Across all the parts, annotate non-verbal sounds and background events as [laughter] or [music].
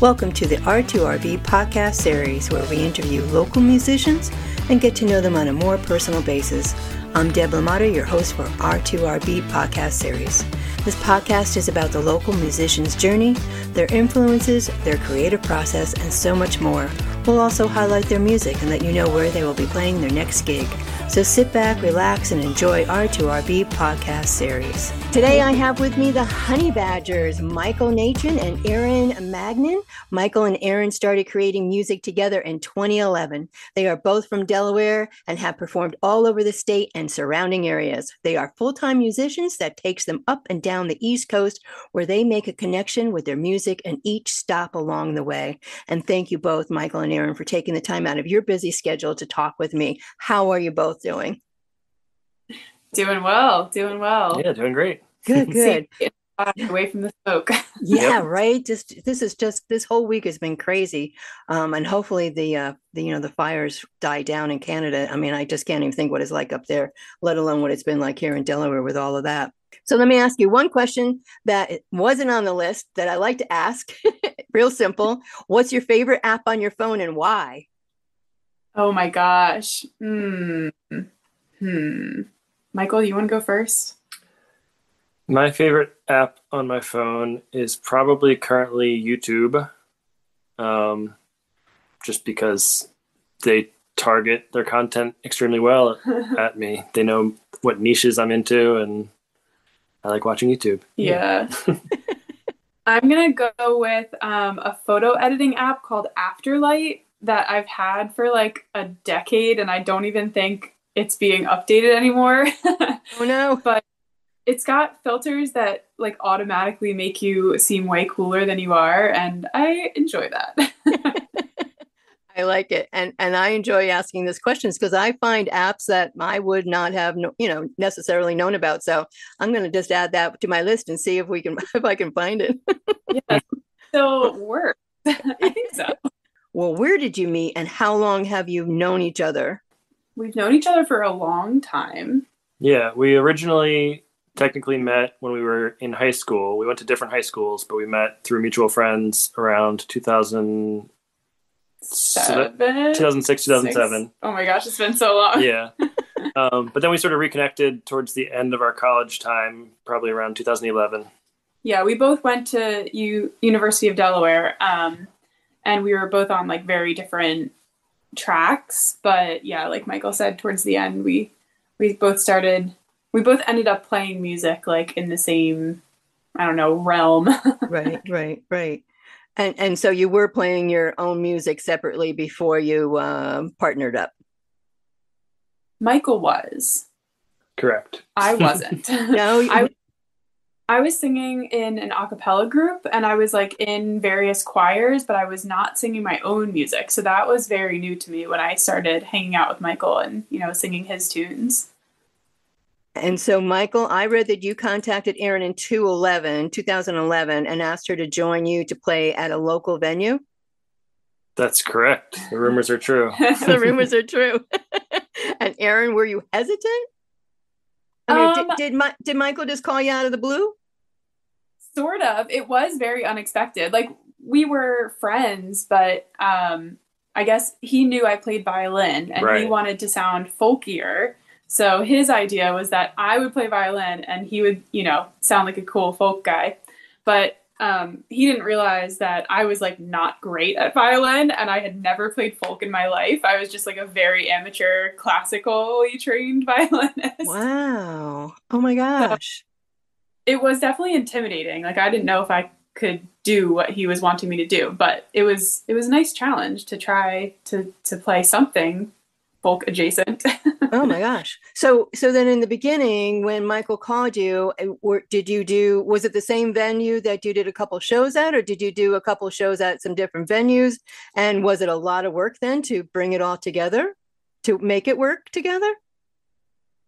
Welcome to the R2RB podcast series where we interview local musicians and get to know them on a more personal basis. I'm Deb Lamotta, your host for R2RB podcast series. This podcast is about the local musician's journey, their influences, their creative process, and so much more. We'll also highlight their music and let you know where they will be playing their next gig. So sit back, relax, and enjoy R2RB podcast series. Today I have with me the Honey Badgers, Michael Natrin and Erin Magnin. Michael and Erin started creating music together in 2011. They are both from Delaware and have performed all over the state and surrounding areas. They are full-time musicians that takes them up and down the East Coast where they make a connection with their music and each stop along the way. And thank you both, Michael and Erin, for taking the time out of your busy schedule to talk with me. How are you both doing? Doing well, doing well. Yeah, doing great. Good, [laughs] good. away from the smoke. [laughs] yeah, yep. right. Just this is just this whole week has been crazy, um, and hopefully the uh, the you know the fires die down in Canada. I mean, I just can't even think what it's like up there, let alone what it's been like here in Delaware with all of that. So let me ask you one question that wasn't on the list that I like to ask. [laughs] Real simple. What's your favorite app on your phone and why? Oh my gosh. Hmm. Hmm. Michael, you want to go first? My favorite app on my phone is probably currently YouTube. Um, just because they target their content extremely well [laughs] at me. They know what niches I'm into, and I like watching YouTube. Yeah. [laughs] I'm gonna go with um, a photo editing app called Afterlight that I've had for like a decade, and I don't even think it's being updated anymore. [laughs] oh no. But it's got filters that like automatically make you seem way cooler than you are and I enjoy that. [laughs] I like it. And and I enjoy asking these questions because I find apps that I would not have no, you know necessarily known about. So I'm going to just add that to my list and see if we can [laughs] if I can find it. yeah. So work. I think so. Well, where did you meet and how long have you known each other? We've known each other for a long time. Yeah, we originally technically met when we were in high school. We went to different high schools, but we met through mutual friends around 2000 Seven? 2006 2007 Six? oh my gosh it's been so long yeah [laughs] um, but then we sort of reconnected towards the end of our college time probably around 2011 yeah we both went to U- university of delaware um, and we were both on like very different tracks but yeah like michael said towards the end we we both started we both ended up playing music like in the same i don't know realm. [laughs] Right right right. And and so you were playing your own music separately before you uh, partnered up? Michael was. Correct. I wasn't. [laughs] No [laughs] i I was singing in an a cappella group and I was like in various choirs, but I was not singing my own music. So that was very new to me when I started hanging out with Michael and, you know, singing his tunes. And so, Michael, I read that you contacted Erin in 2011, 2011 and asked her to join you to play at a local venue. That's correct. The rumors are true. [laughs] the rumors are true. [laughs] and Erin, were you hesitant? I mean, um, did, did, my, did Michael just call you out of the blue? Sort of it was very unexpected like we were friends but um i guess he knew i played violin and right. he wanted to sound folkier so his idea was that i would play violin and he would you know sound like a cool folk guy but um, he didn't realize that I was like not great at violin and I had never played folk in my life. I was just like a very amateur, classically trained [laughs] violinist. Wow. Oh my gosh it was definitely intimidating. Like I didn't know if I could do what he was wanting me to do, but it was it was a nice challenge to try to to play something folk adjacent. [laughs] oh my gosh. So so then in the beginning when Michael called you, uh, did you do was it the same venue that you did a couple shows at or did you do a couple shows at some different venues and was it a lot of work then to bring it all together to make it work together?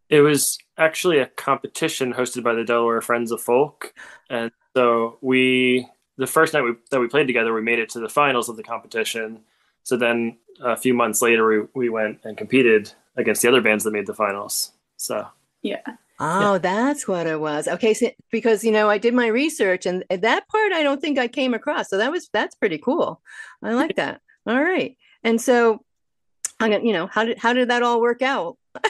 It was actually a competition hosted by the Delaware Friends of Folk, and so we the first night we, that we played together, we made it to the finals of the competition. So then a few months later, we we went and competed against the other bands that made the finals. So yeah, Oh, yeah. that's what it was. Okay, so, because you know I did my research and that part I don't think I came across. So that was that's pretty cool. I [laughs] like that. All right, and so I'm gonna, you know, how did how did that all work out? [laughs]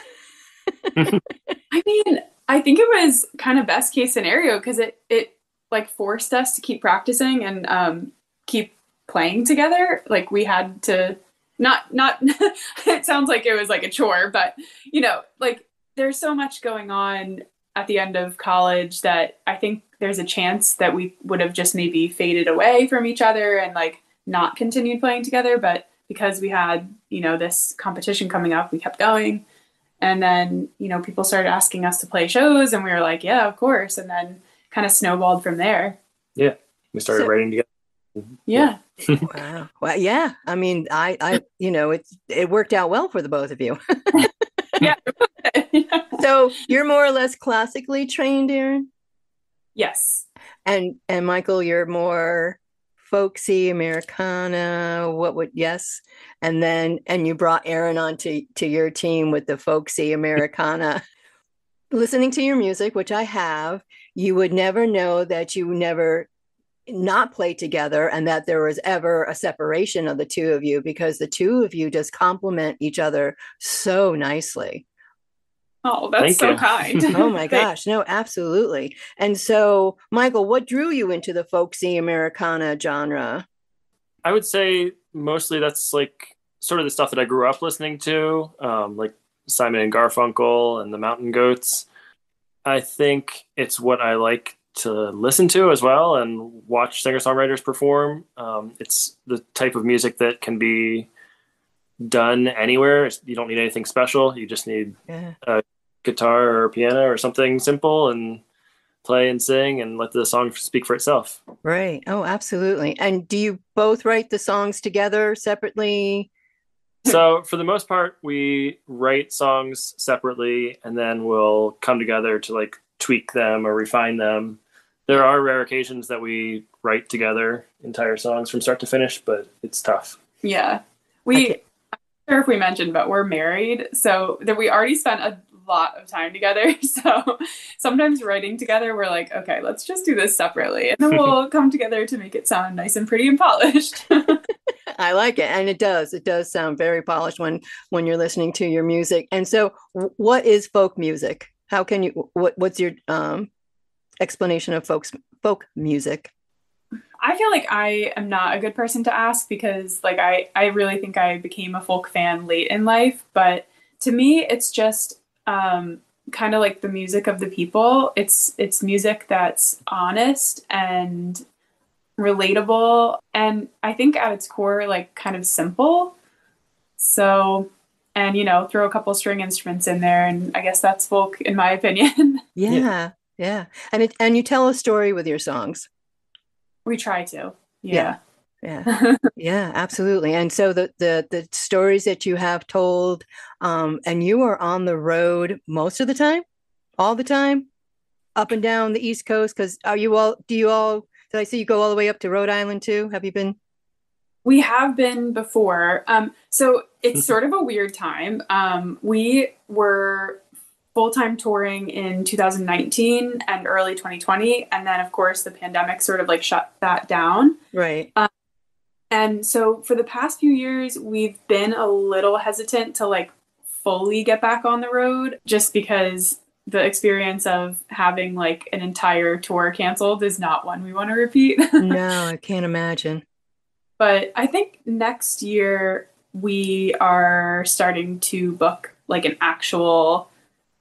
[laughs] I mean, I think it was kind of best case scenario because it it like forced us to keep practicing and um, keep playing together. Like we had to not not [laughs] it sounds like it was like a chore, but you know, like there's so much going on at the end of college that I think there's a chance that we would have just maybe faded away from each other and like not continued playing together. But because we had, you know, this competition coming up, we kept going. And then, you know, people started asking us to play shows and we were like, yeah, of course. And then kind of snowballed from there. Yeah. We started so, writing together. Yeah. [laughs] wow. Well, yeah. I mean, I, I, you know, it's, it worked out well for the both of you. [laughs] yeah. [laughs] so you're more or less classically trained, Erin? Yes. And, and Michael, you're more folksy Americana. What would, yes. And then, and you brought Erin on to, to your team with the folksy Americana. [laughs] Listening to your music, which I have, you would never know that you never not play together and that there was ever a separation of the two of you because the two of you just complement each other so nicely. Oh, that's Thank so you. kind. [laughs] oh my [laughs] gosh. No, absolutely. And so, Michael, what drew you into the folksy Americana genre? I would say mostly that's like sort of the stuff that I grew up listening to, um, like Simon and Garfunkel and the Mountain Goats. I think it's what I like to listen to as well and watch singer songwriters perform. Um, it's the type of music that can be done anywhere. You don't need anything special. You just need yeah. a guitar or piano or something simple and play and sing and let the song speak for itself. Right. Oh, absolutely. And do you both write the songs together separately? so, for the most part, we write songs separately and then we'll come together to like tweak them or refine them there are rare occasions that we write together entire songs from start to finish, but it's tough. Yeah. We, I'm not sure if we mentioned, but we're married. So that we already spent a lot of time together. [laughs] So sometimes writing together, we're like, okay, let's just do this separately. And then we'll [laughs] come together to make it sound nice and pretty and polished. [laughs] I like it. And it does. It does sound very polished when when you're listening to your music. And so what is folk music? How can you what what's your um explanation of folks folk music? I feel like I am not a good person to ask because like I I really think I became a folk fan late in life, but to me it's just um kind of like the music of the people. It's it's music that's honest and relatable and I think at its core like kind of simple. So and you know, throw a couple string instruments in there and I guess that's folk in my [laughs] opinion. yeah. yeah. Yeah. And it and you tell a story with your songs. We try to. Yeah. Yeah. Yeah, [laughs] yeah absolutely. And so the, the the stories that you have told, um, and you are on the road most of the time, all the time, up and down the East Coast. Because are you all? Do you all? Did I see you go all the way up to Rhode Island too? Have you been? We have been before. Um, so it's sort of a weird time. Um, we were full time touring in 2019 and early 2020. And then, of course, the pandemic sort of like shut that down. Right. Um, and so for the past few years, we've been a little hesitant to like fully get back on the road just because the experience of having like an entire tour canceled is not one we want to repeat. [laughs] no, I can't imagine. But I think next year we are starting to book like an actual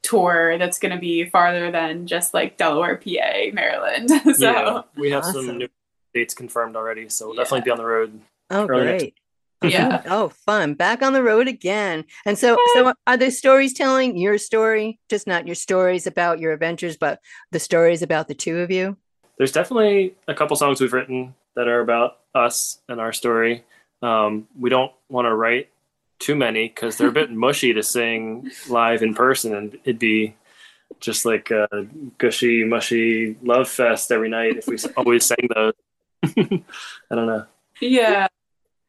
tour that's going to be farther than just like Delaware, PA, Maryland. [laughs] so yeah, we have awesome. some new dates confirmed already, so we'll yeah. definitely be on the road. Oh, great. [laughs] yeah. [laughs] oh, fun. Back on the road again. And so so are the stories telling your story, just not your stories about your adventures, but the stories about the two of you? There's definitely a couple songs we've written that are about us and our story. Um, we don't want to write too many because they're a bit [laughs] mushy to sing live in person, and it'd be just like a gushy, mushy love fest every night if we always sang those. [laughs] I don't know. Yeah,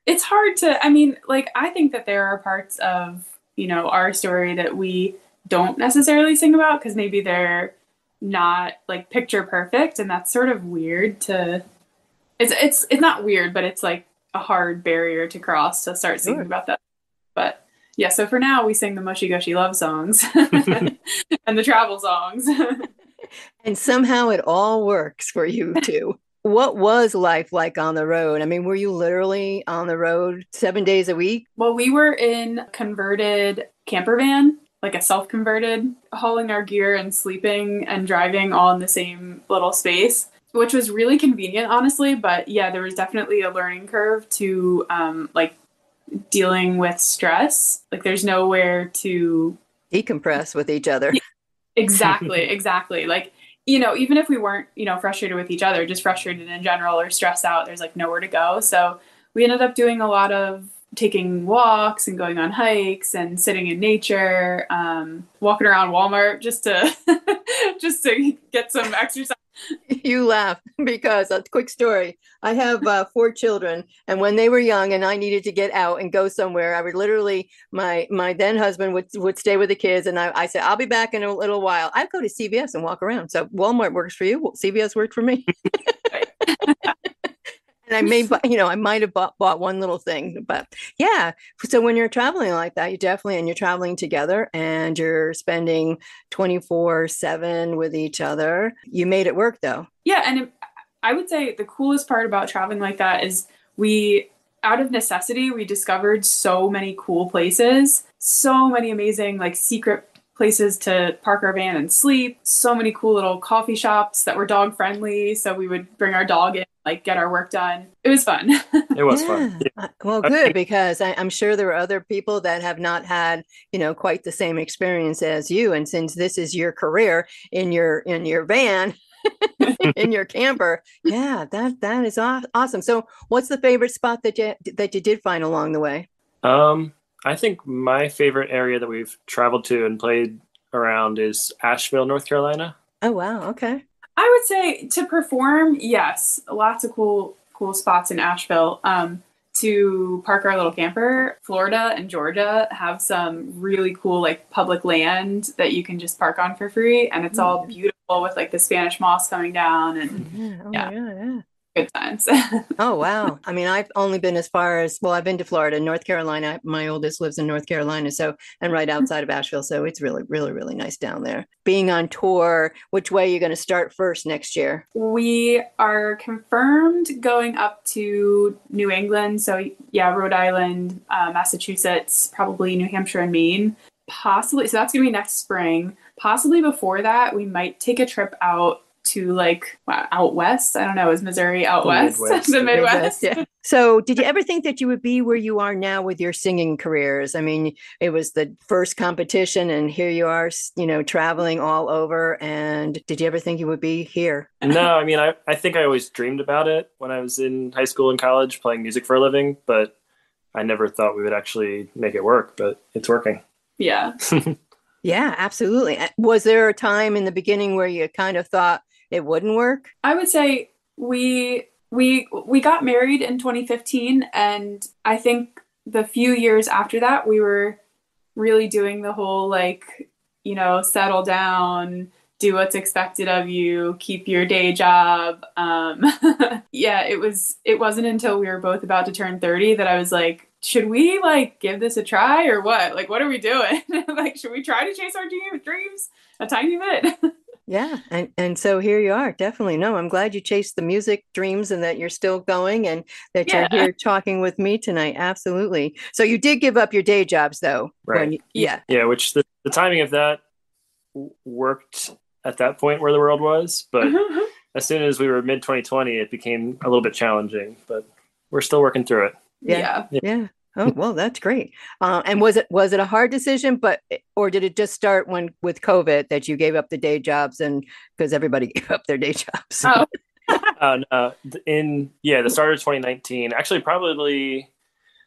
it's hard to. I mean, like I think that there are parts of you know our story that we don't necessarily sing about because maybe they're not like picture perfect and that's sort of weird to it's it's it's not weird but it's like a hard barrier to cross to start singing sure. about that but yeah so for now we sing the mushy gushy love songs [laughs] [laughs] and the travel songs and somehow it all works for you too what was life like on the road i mean were you literally on the road seven days a week well we were in converted camper van like a self converted, hauling our gear and sleeping and driving all in the same little space, which was really convenient, honestly. But yeah, there was definitely a learning curve to um, like dealing with stress. Like there's nowhere to decompress with each other. [laughs] exactly, exactly. Like, you know, even if we weren't, you know, frustrated with each other, just frustrated in general or stressed out, there's like nowhere to go. So we ended up doing a lot of taking walks and going on hikes and sitting in nature, um, walking around Walmart just to [laughs] just to get some exercise. You laugh because a quick story. I have uh, four children, and when they were young, and I needed to get out and go somewhere, I would literally my my then husband would would stay with the kids, and I, I said I'll be back in a little while. I'd go to CVS and walk around. So Walmart works for you. CVS worked for me. [laughs] and I may, [laughs] you know, I might have bought, bought one little thing, but yeah. So when you're traveling like that, you definitely, and you're traveling together and you're spending 24 seven with each other, you made it work though. Yeah. And I would say the coolest part about traveling like that is we, out of necessity, we discovered so many cool places, so many amazing, like secret places to park our van and sleep, so many cool little coffee shops that were dog friendly. So we would bring our dog in like get our work done. It was fun. [laughs] it was yeah. fun. Yeah. Uh, well, good because I, am sure there are other people that have not had you know quite the same experience as you. And since this is your career in your in your van. [laughs] in your camper yeah that that is awesome so what's the favorite spot that you that you did find along the way um i think my favorite area that we've traveled to and played around is asheville north carolina oh wow okay I would say to perform, yes, lots of cool cool spots in Asheville. Um, to park our little camper, Florida and Georgia have some really cool like public land that you can just park on for free, and it's all mm. beautiful with like the Spanish moss coming down and yeah. Oh yeah. yeah good times. [laughs] oh wow! I mean, I've only been as far as well. I've been to Florida, North Carolina. My oldest lives in North Carolina, so and right mm-hmm. outside of Asheville, so it's really, really, really nice down there. Being on tour, which way are you going to start first next year? We are confirmed going up to New England. So yeah, Rhode Island, uh, Massachusetts, probably New Hampshire and Maine. Possibly, so that's going to be next spring. Possibly before that, we might take a trip out to like uh, out west. I don't know, is Missouri out the west? [laughs] Midwest. the Midwest. yeah. [laughs] So, did you ever think that you would be where you are now with your singing careers? I mean, it was the first competition, and here you are, you know, traveling all over. And did you ever think you would be here? no, I mean, I, I think I always dreamed about it when I was in high school and college playing music for a living, but I never thought we would actually make it work, but it's working. Yeah. [laughs] yeah, absolutely. Uh, was there a time in the beginning where you kind of thought, it wouldn't work? I would say we we we got married in 2015 and I think the few years after that we were really doing the whole like, you know, settle down, do what's expected of you, keep your day job. Um, [laughs] yeah, it was it wasn't until we were both about to turn 30 that I was like, should we like give this a try or what? Like what are we doing? [laughs] like should we try to chase our dreams a tiny bit? [laughs] Yeah, and and so here you are. Definitely, no. I'm glad you chased the music dreams and that you're still going and that yeah. you're here talking with me tonight. Absolutely. So you did give up your day jobs, though. Right. You, yeah. Yeah. Which the, the timing of that worked at that point where the world was, but mm-hmm. as soon as we were mid 2020, it became a little bit challenging. But we're still working through it. Yeah. Yeah. yeah. Oh well, that's great. Uh, and was it was it a hard decision, but or did it just start when with COVID that you gave up the day jobs and because everybody [laughs] gave up their day jobs? Oh. [laughs] uh, uh, in yeah, the start of 2019. Actually, probably.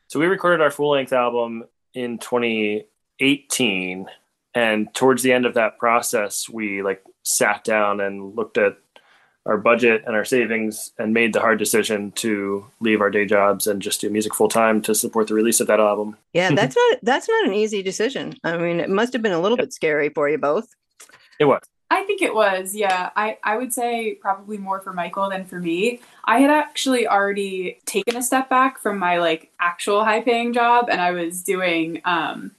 So we recorded our full length album in 2018, and towards the end of that process, we like sat down and looked at our budget and our savings and made the hard decision to leave our day jobs and just do music full time to support the release of that album. Yeah, [laughs] that's not that's not an easy decision. I mean, it must have been a little bit scary for you both. It was. I think it was, yeah. I, I would say probably more for Michael than for me. I had actually already taken a step back from my like actual high paying job and I was doing um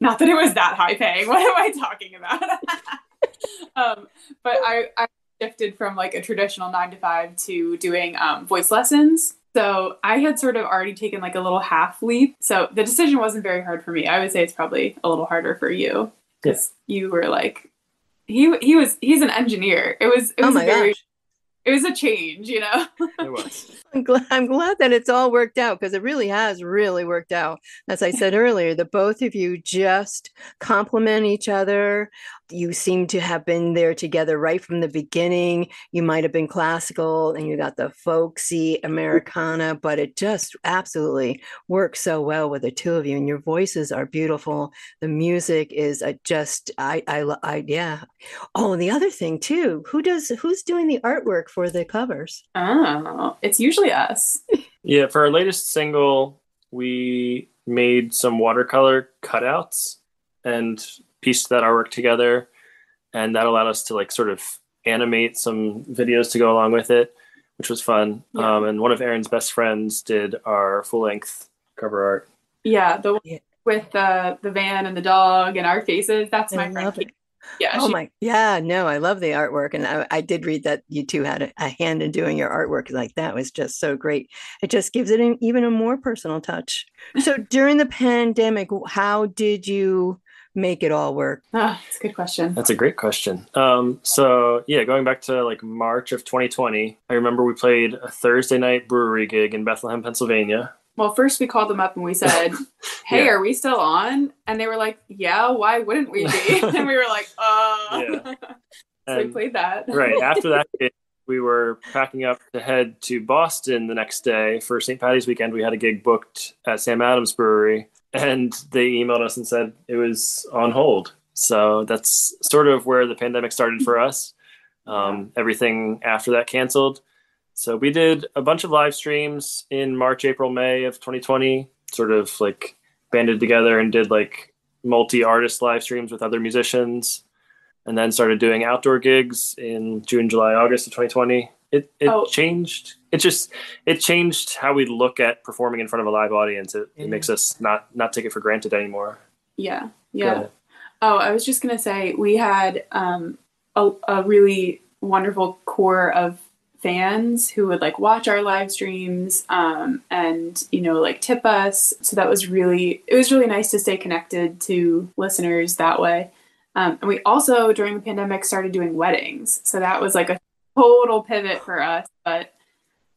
not that it was that high paying. [laughs] What am I talking about? [laughs] um, but I, I shifted from like a traditional nine to five to doing um, voice lessons. So I had sort of already taken like a little half leap. So the decision wasn't very hard for me. I would say it's probably a little harder for you because yeah. you were like, he he was he's an engineer. It was it oh was oh my very gosh it was a change, you know. [laughs] [laughs] it was. I'm glad, I'm glad that it's all worked out because it really has really worked out. As I said earlier, the both of you just complement each other. You seem to have been there together right from the beginning. You might have been classical and you got the folksy Americana, but it just absolutely works so well with the two of you. And your voices are beautiful. The music is a just I I I yeah. Oh, and the other thing too, who does who's doing the artwork for the covers? Oh, it's usually us. [laughs] yeah, for our latest single, we made some watercolor cutouts and pieced that artwork together, and that allowed us to like sort of animate some videos to go along with it, which was fun. Yeah. Um, and one of Erin's best friends did our full length cover art. Yeah, the yeah. with the the van and the dog and our faces. That's I my friend yeah. Oh she, my. Yeah. No, I love the artwork, and I, I did read that you two had a, a, hand in doing your artwork. Like that was just so great. It just gives it an, even a more personal touch. So [laughs] during the pandemic, how did you? Make it all work? Ah, that's a good question. That's a great question. Um, so yeah, going back to like March of 2020, I remember we played a Thursday night brewery gig in Bethlehem, Pennsylvania. Well, first we called them up and we said, [laughs] "Hey, yeah. are we still on?" And they were like, "Yeah, why wouldn't we be?" [laughs] and we were like, "Uh." Yeah. [laughs] so and, we played that. right after that, we were packing up to head to Boston the next day for St. Patty's weekend. We had a gig booked at Sam Adams Brewery, and they emailed us and said it was on hold. So that's sort of where the pandemic started for us. Um, everything after that canceled so we did a bunch of live streams in March, April, May of 2020, sort of like banded together and did like multi artist live streams with other musicians, and then started doing outdoor gigs in June, July, August of 2020. It, it oh. changed. It just it changed how we look at performing in front of a live audience. It, it makes us not not take it for granted anymore. Yeah, yeah. Oh, I was just gonna say we had um, a, a really wonderful core of fans who would like watch our live streams um, and you know like tip us so that was really it was really nice to stay connected to listeners that way um, and we also during the pandemic started doing weddings so that was like a total pivot for us but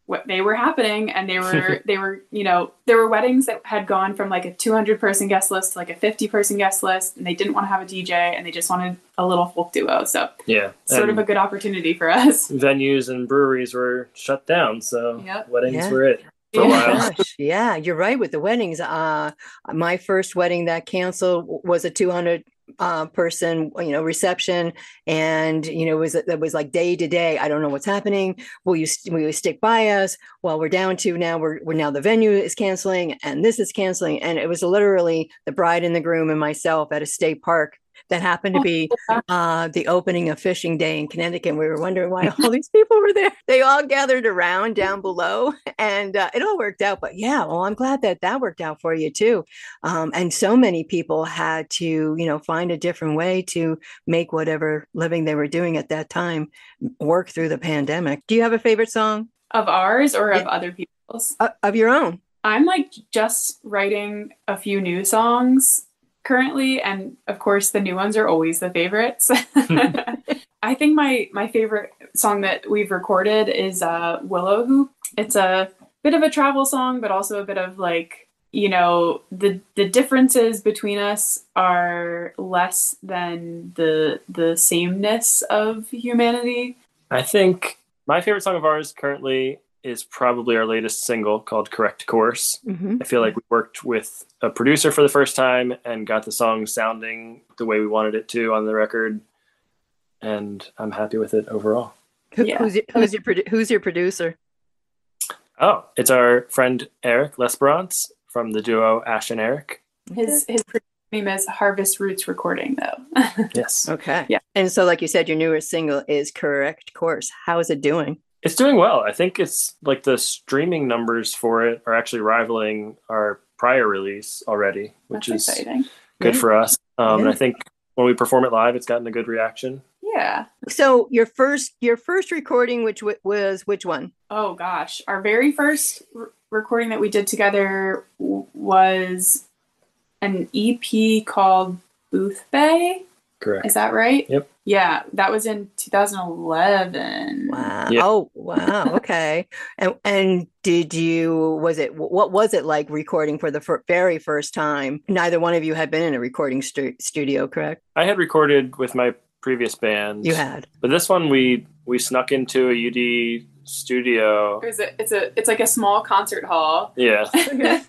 what they were happening and they were [laughs] they were you know there were weddings that had gone from like a 200 person guest list to like a 50 person guest list and they didn't want to have a dj and they just wanted a little folk duo so yeah sort of a good opportunity for us [laughs] venues and breweries were shut down so yep. weddings yeah. were it for yeah. [laughs] yeah, you're right with the weddings. Uh, my first wedding that canceled was a 200 uh, person, you know, reception, and you know, it was that was like day to day. I don't know what's happening. Will you will you stick by us? Well, we're down to now. We're, we're now the venue is canceling, and this is canceling, and it was literally the bride and the groom and myself at a state park that happened to oh, be uh, the opening of fishing day in Connecticut. We were wondering why [laughs] all these people were there. They all gathered around down below, and uh, it all worked out. But yeah, well, I'm glad that that worked out for you too. Um, and so many people had to, you know, find a different way to make whatever living they were doing at that time work through the pandemic. Do you have a favorite song of ours or of other people's? Uh, of your own. I'm like just writing a few new songs currently, and of course the new ones are always the favorites. [laughs] I think my my favorite song that we've recorded is uh, Willow Hoop. It's a bit of a travel song, but also a bit of like you know the the differences between us are less than the the sameness of humanity. I think my favorite song of ours currently is probably our latest single called Correct Course. Mm-hmm. I feel like we worked with a producer for the first time and got the song sounding the way we wanted it to on the record. And I'm happy with it overall. Who, yeah. Who's your, who's your, who's your producer? Oh, it's our friend Eric Lesperance from the duo Ash and Eric. His his name is Harvest Roots Recording, though. [laughs] yes. Okay. Yeah. And so, like you said, your newest single is Correct Course. How is it doing? It's doing well. I think it's like the streaming numbers for it are actually rivaling our prior release already, which That's is exciting. good yeah. for us. Um, yeah. And I think when we perform it live, it's gotten a good reaction. Yeah. So your first your first recording, which w- was which one? Oh gosh, our very first r- recording that we did together w- was an EP called Booth Bay. Correct. Is that right? Yep. Yeah, that was in 2011. Wow. Yep. Oh, wow. Okay. and and did you was it what was it like recording for the fir- very first time? Neither one of you had been in a recording stu- studio, correct? I had recorded with my previous band. You had. But this one we we snuck into a UD studio. It's a, it's a it's like a small concert hall. Yeah. [laughs]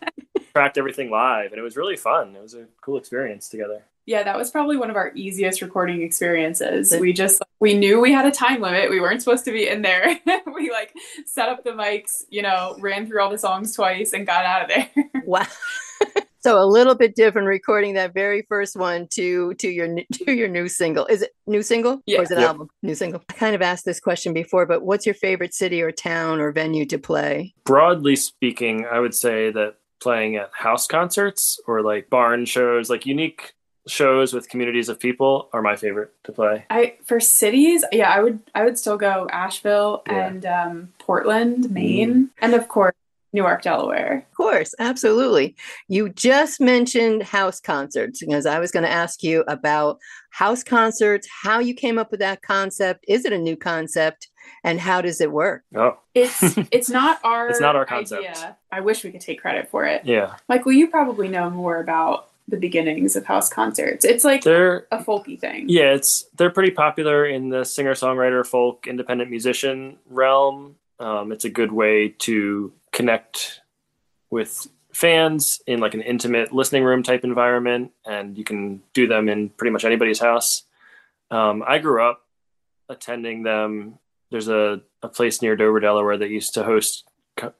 Tracked everything live and it was really fun. It was a cool experience together. Yeah, that was probably one of our easiest recording experiences. We just we knew we had a time limit. We weren't supposed to be in there. [laughs] we like set up the mics, you know, ran through all the songs twice and got out of there. [laughs] wow. [laughs] so a little bit different recording that very first one to to your to your new single. Is it new single yeah. or is it yep. album? New single. I kind of asked this question before, but what's your favorite city or town or venue to play? Broadly speaking, I would say that playing at house concerts or like barn shows, like unique shows with communities of people are my favorite to play. I for cities, yeah, I would I would still go Asheville yeah. and um, Portland, Maine, mm. and of course Newark, Delaware. Of course, absolutely. You just mentioned house concerts because I was going to ask you about house concerts, how you came up with that concept. Is it a new concept? And how does it work? Oh, it's [laughs] it's not our it's not our concept. Idea. I wish we could take credit for it. Yeah, Michael, you probably know more about the beginnings of house concerts. It's like they're a folky thing. Yeah, it's they're pretty popular in the singer songwriter, folk, independent musician realm. Um, it's a good way to connect with fans in like an intimate listening room type environment, and you can do them in pretty much anybody's house. Um, I grew up attending them. There's a, a place near Dover, Delaware that used to host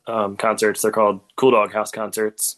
um, concerts. They're called Cool Dog House Concerts,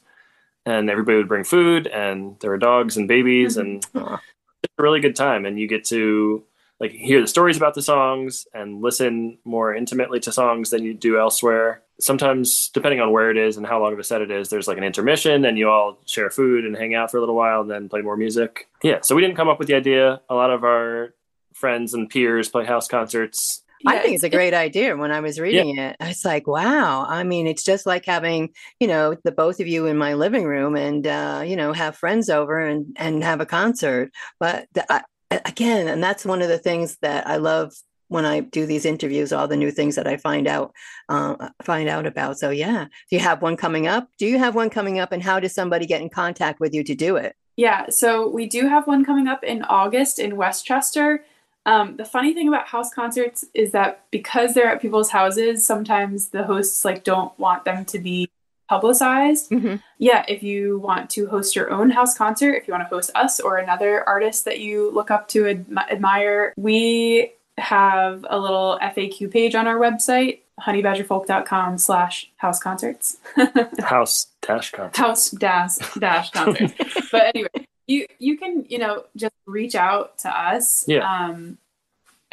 and everybody would bring food, and there were dogs and babies, mm-hmm. and it's a really good time. And you get to like hear the stories about the songs and listen more intimately to songs than you do elsewhere. Sometimes, depending on where it is and how long of a set it is, there's like an intermission and you all share food and hang out for a little while and then play more music. Yeah, so we didn't come up with the idea. A lot of our friends and peers play house concerts. I think it's a great idea. When I was reading yeah. it, it's like, wow. I mean, it's just like having, you know, the both of you in my living room and, uh, you know, have friends over and, and have a concert. But the, again, and that's one of the things that I love when I do these interviews, all the new things that I find out uh, find out about. So yeah, do you have one coming up? Do you have one coming up, and how does somebody get in contact with you to do it? Yeah, so we do have one coming up in August in Westchester. Um, the funny thing about house concerts is that because they're at people's houses, sometimes the hosts like don't want them to be publicized. Mm-hmm. Yeah, if you want to host your own house concert, if you want to host us or another artist that you look up to ad- admire, we have a little FAQ page on our website, honeybadgerfolk.com slash house concerts. [laughs] house dash concerts. House dash dash concerts. [laughs] but anyway, you you can, you know, just reach out to us. Yeah. Um,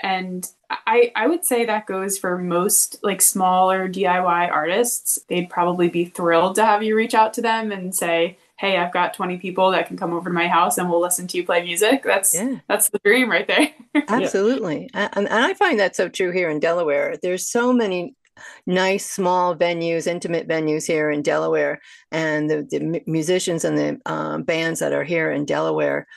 and I, I would say that goes for most like smaller DIY artists. They'd probably be thrilled to have you reach out to them and say, "Hey, I've got 20 people that can come over to my house and we'll listen to you play music." That's yeah. that's the dream right there. [laughs] Absolutely. And, and I find that so true here in Delaware. There's so many nice small venues, intimate venues here in Delaware, and the, the musicians and the um, bands that are here in Delaware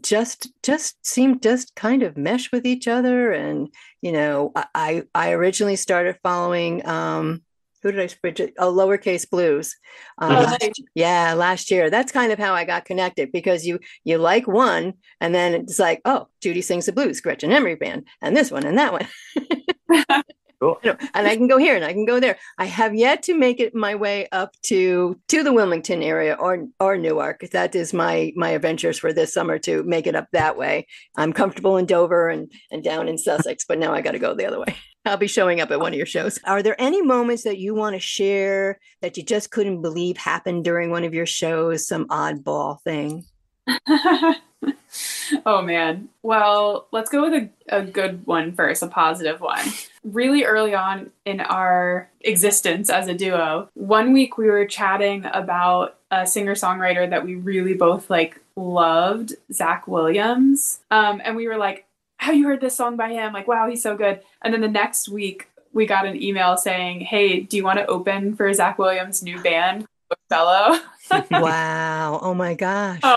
just just seem just kind of mesh with each other. And you know i i originally started following um who did i spread oh lowercase blues um, oh, last, yeah last year. That's kind of how i got connected because you you like one and then it's like oh judy sings the blues gretchen emery band and this one and that one [laughs] Cool. You know, and I can go here and I can go there. I have yet to make it my way up to to the Wilmington area or or Newark. That is my my adventures for this summer to make it up that way. I'm comfortable in Dover and and down in Sussex, but now I got to go the other way. I'll be showing up at one of your shows. Are there any moments that you want to share that you just couldn't believe happened during one of your shows? Some oddball thing? [laughs] [laughs] oh man. Well, let's go with a, a good one first, a positive one. Really early on in our existence as a duo, one week we were chatting about a singer songwriter that we really both like loved, Zach Williams. Um, and we were like, Have you heard this song by him? Like, wow, he's so good. And then the next week, we got an email saying, Hey, do you want to open for Zach Williams' new band, Fellow? [laughs] wow. Oh my gosh. Oh,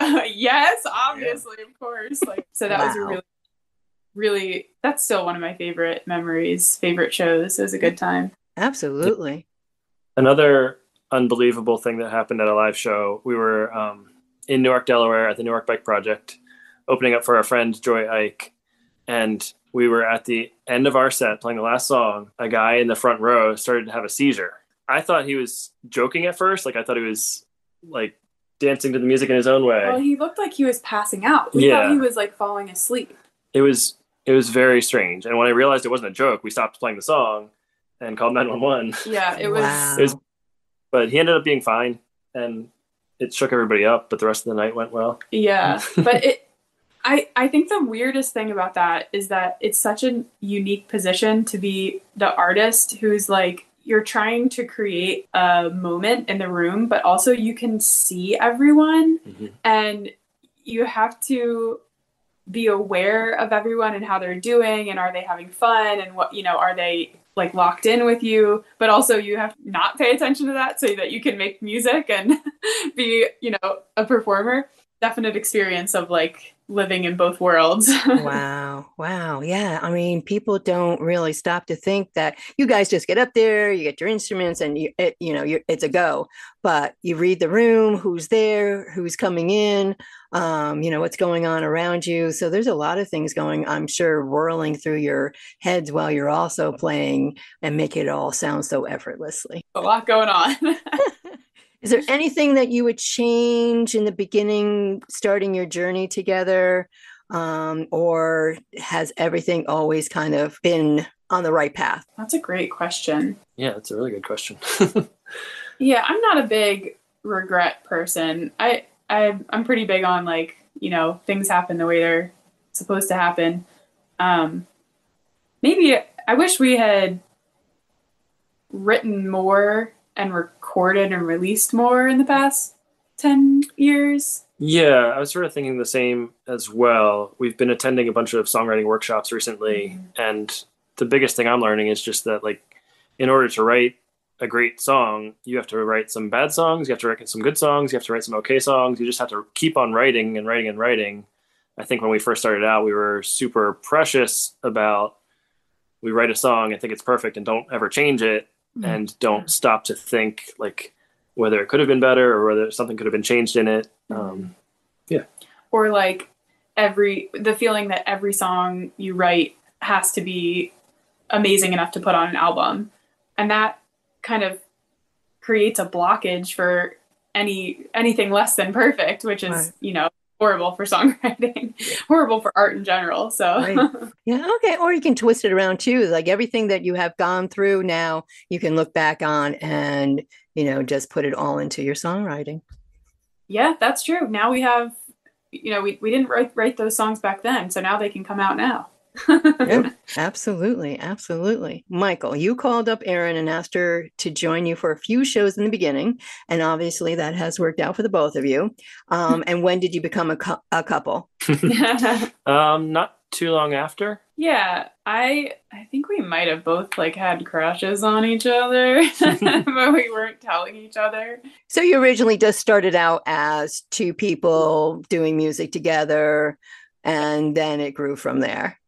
[laughs] yes, obviously, yeah. of course. Like so that wow. was a really really that's still one of my favorite memories, favorite shows. It was a good time. Absolutely. Another unbelievable thing that happened at a live show. We were um, in Newark, Delaware at the Newark Bike Project, opening up for our friend Joy Ike. And we were at the end of our set playing the last song. A guy in the front row started to have a seizure. I thought he was joking at first. Like, I thought he was like dancing to the music in his own way. Well, he looked like he was passing out. We yeah. thought he was like falling asleep. It was it was very strange. And when I realized it wasn't a joke, we stopped playing the song and called 911. Yeah, it was, wow. it was but he ended up being fine and it shook everybody up, but the rest of the night went well. Yeah. [laughs] but it I I think the weirdest thing about that is that it's such a unique position to be the artist who's like you're trying to create a moment in the room, but also you can see everyone mm-hmm. and you have to be aware of everyone and how they're doing and are they having fun and what you know are they like locked in with you but also you have to not pay attention to that so that you can make music and [laughs] be you know a performer definite experience of like living in both worlds. [laughs] wow. Wow. Yeah. I mean, people don't really stop to think that you guys just get up there, you get your instruments and you, it, you know, it's a go, but you read the room, who's there, who's coming in, um, you know, what's going on around you. So there's a lot of things going, I'm sure, whirling through your heads while you're also playing and make it all sound so effortlessly. A lot going on. [laughs] Is there anything that you would change in the beginning, starting your journey together? Um, or has everything always kind of been on the right path? That's a great question. Yeah, that's a really good question. [laughs] yeah, I'm not a big regret person. I, I I'm pretty big on like, you know, things happen the way they're supposed to happen. Um, maybe I wish we had written more and recorded and released more in the past 10 years? Yeah, I was sort of thinking the same as well. We've been attending a bunch of songwriting workshops recently, mm-hmm. and the biggest thing I'm learning is just that, like, in order to write a great song, you have to write some bad songs, you have to write some good songs, you have to write some okay songs. You just have to keep on writing and writing and writing. I think when we first started out, we were super precious about we write a song and think it's perfect and don't ever change it mm-hmm. and don't stop to think like whether it could have been better or whether something could have been changed in it. Mm-hmm. Um, yeah. Or like every the feeling that every song you write has to be amazing enough to put on an album, and that kind of creates a blockage for any anything less than perfect, which is right. you know horrible for songwriting, [laughs] horrible for art in general. So, right. yeah, okay. Or you can twist it around too. Like everything that you have gone through now, you can look back on and, you know, just put it all into your songwriting. Yeah, that's true. Now we have, you know, we, we didn't write, write those songs back then. So now they can come out now yep, [laughs] absolutely, absolutely. Michael, you called up Erin and asked her to join you for a few shows in the beginning, and obviously that has worked out for the both of you. Um, [laughs] and when did you become a, cu- a couple? [laughs] um, not too long after. Yeah, I I think we might have both like had crushes on each other, but we weren't telling each other. So you originally just started out as two people doing music together, and then it grew from there.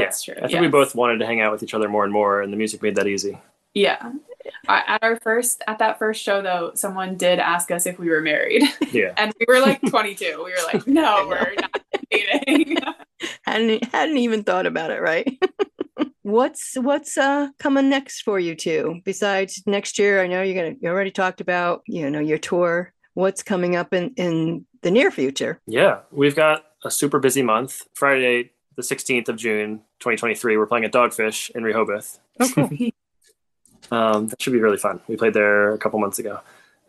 That's true. I think yes. we both wanted to hang out with each other more and more, and the music made that easy. Yeah. At our first, at that first show, though, someone did ask us if we were married. [laughs] Yeah. and we were like 22. We were like, no, [laughs] we're not dating. [laughs] hadn't hadn't even thought about it, right? what's what's uh coming next for you two? Besides next year, I know you're gonna. You already talked about you know your tour. What's coming up in in the near future? Yeah, we've got a super busy month. Friday the 16th of June, 2023. We're playing at Dogfish in Rehoboth. Oh, cool. [laughs] um, that should be really fun. We played there a couple months ago,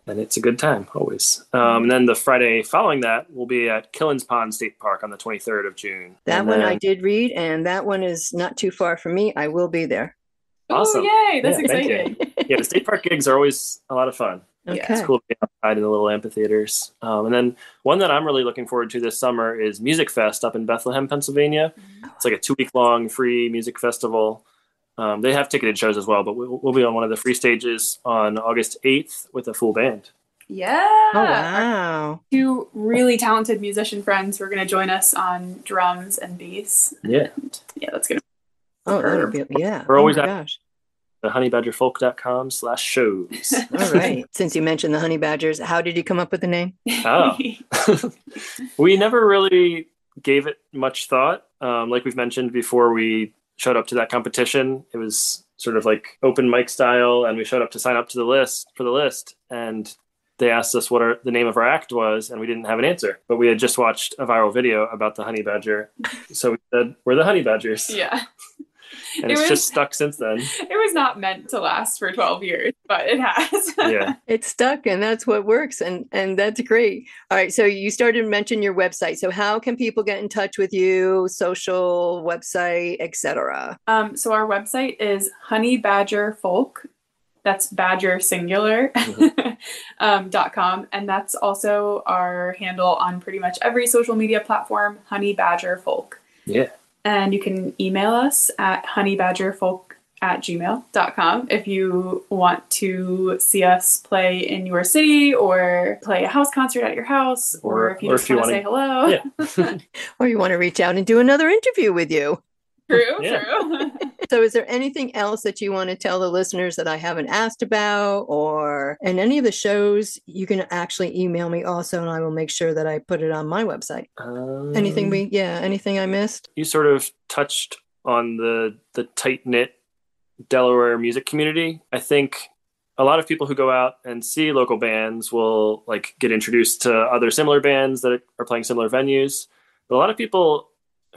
and it's a good time always. Um, and then the Friday following that, we'll be at Killens Pond State Park on the 23rd of June. That And one then- I did read, and that one is not too far from me. I will be there. Awesome. Oh, yay! That's Yeah, exciting. Yeah, the state park gigs are always a lot of fun. Okay. Yeah, It's cool to be outside in the little amphitheaters. Um, and then one that I'm really looking forward to this summer is Musikfest up in Bethlehem, Pennsylvania. It's like a two week long free music festival. Um, they have ticketed shows as well, but we'll, we'll be on one of the free stages on August 8th with a full band. Yeah. Oh, Our wow. two really talented musician friends who are going to join us on drums and bass. Yeah. And yeah, that's going to Oh, that'll be, yeah. We're oh always my at- gosh. The honeybadgerfolk.com slash shows. [laughs] All right. [laughs] Since you mentioned the honey badgers, how did you come up with the name? Oh. [laughs] we never really gave it much thought. Um, like we've mentioned before, we showed up to that competition. It was sort of like open mic style, and we showed up to sign up to the list for the list. And they asked us what our, the name of our act was, and we didn't have an answer. But we had just watched a viral video about the honey badger, so we said we're the honey badgers, yeah. And It it's was- just stuck since then. It was not meant to last for 12 years, but it has. [laughs] Yeah. It's stuck, and that's what works, and and that's great. All right. So you started to mention your website. So how can people get in touch with you? Social website, etc. Um, so our website is Honey Badger Folk. That's Badger singular [laughs] um, dot com, and that's also our handle on pretty much every social media platform. Honey Badger Folk, Yeah. And you can email us at honeybadgerfolk at gmail.com if you want to see us play in your city or play a house concert at your house or, Or- if you or just if you want to wanna- say hello Yeah. [laughs] Or you want to reach out and do another interview with you. True Yeah. true [laughs] So is there anything else that you want to tell the listeners that I haven't asked about or in any of the shows you can actually email me also and I will make sure that I put it on my website. Um, Anything we yeah, anything I missed? you sort of touched on the the tight knit Delaware music community. I think a lot of people who go out and see local bands will like get introduced to other similar bands that are playing similar venues. But a lot of people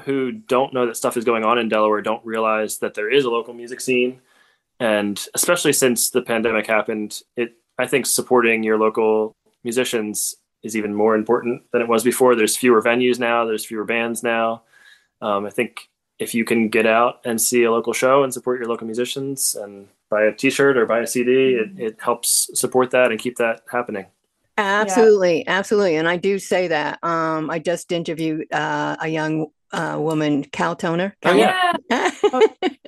who don't know that stuff is going on in Delaware don't realize that there is a local music scene. And especially since the pandemic happened, it I think supporting your local musicians is even more important than it was before. There's fewer venues now, there's fewer bands now. Um, I think if you can get out and see a local show and support your local musicians and buy a t-shirt or buy a CD, it, it helps support that and keep that happening. Absolutely, absolutely. And I do say that. Um I just interviewed uh, a young uh, woman, Cal Toner. Oh, yeah. [laughs]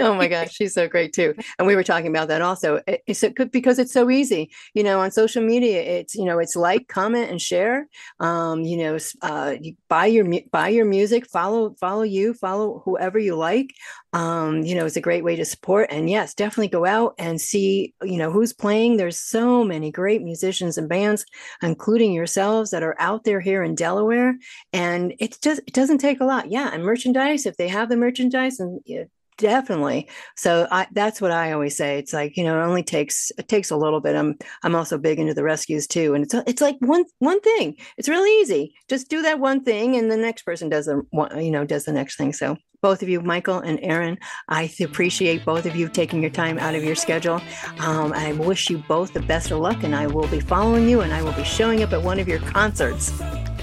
oh my gosh, she's so great too. And we were talking about that also. It- It's because it's so easy. You know, on social media, it's you know, it's like, comment, and share. Um, you know, uh, you buy your buy your music, follow follow you, follow whoever you like. Um, you know, it's a great way to support. And yes, definitely go out and see. You know, who's playing. There's so many great musicians and bands, including yourselves, that are out there here in Delaware. And it's just it doesn't take a lot. Yeah, and merchandise if they have the merchandise and. Yeah, definitely. So I, that's what i always say. It's like you know it only takes it takes a little bit. I'm i'm also big into the rescues too and it's it's like one one thing. It's really easy. Just do that one thing and the next person does the one you know does the next thing. So both of you michael and Erin i appreciate both of you taking your time out of your schedule. Um, i wish you both the best of luck and i will be following you and i will be showing up at one of your concerts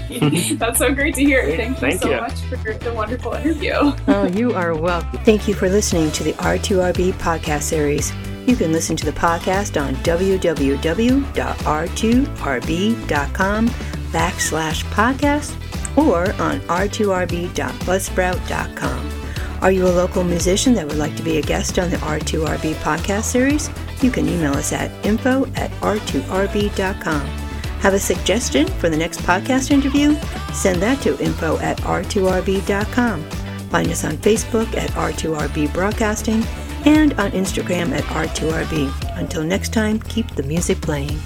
[laughs] That's so great to hear. Great. Thank you Thank so you. much for the wonderful interview. oh you are welcome thank you for listening to the r2rb podcast series you can listen to the podcast on www.r2rb.com backslash podcast or on r2rb.buzzsprout.com. Are you a local musician that would like to be a guest on the R2RB podcast series? You can email us at info at r2rb.com. Have a suggestion for the next podcast interview? Send that to info at r2rb.com. Find us on Facebook at R2RB Broadcasting and on Instagram at R2RB. Until next time, keep the music playing.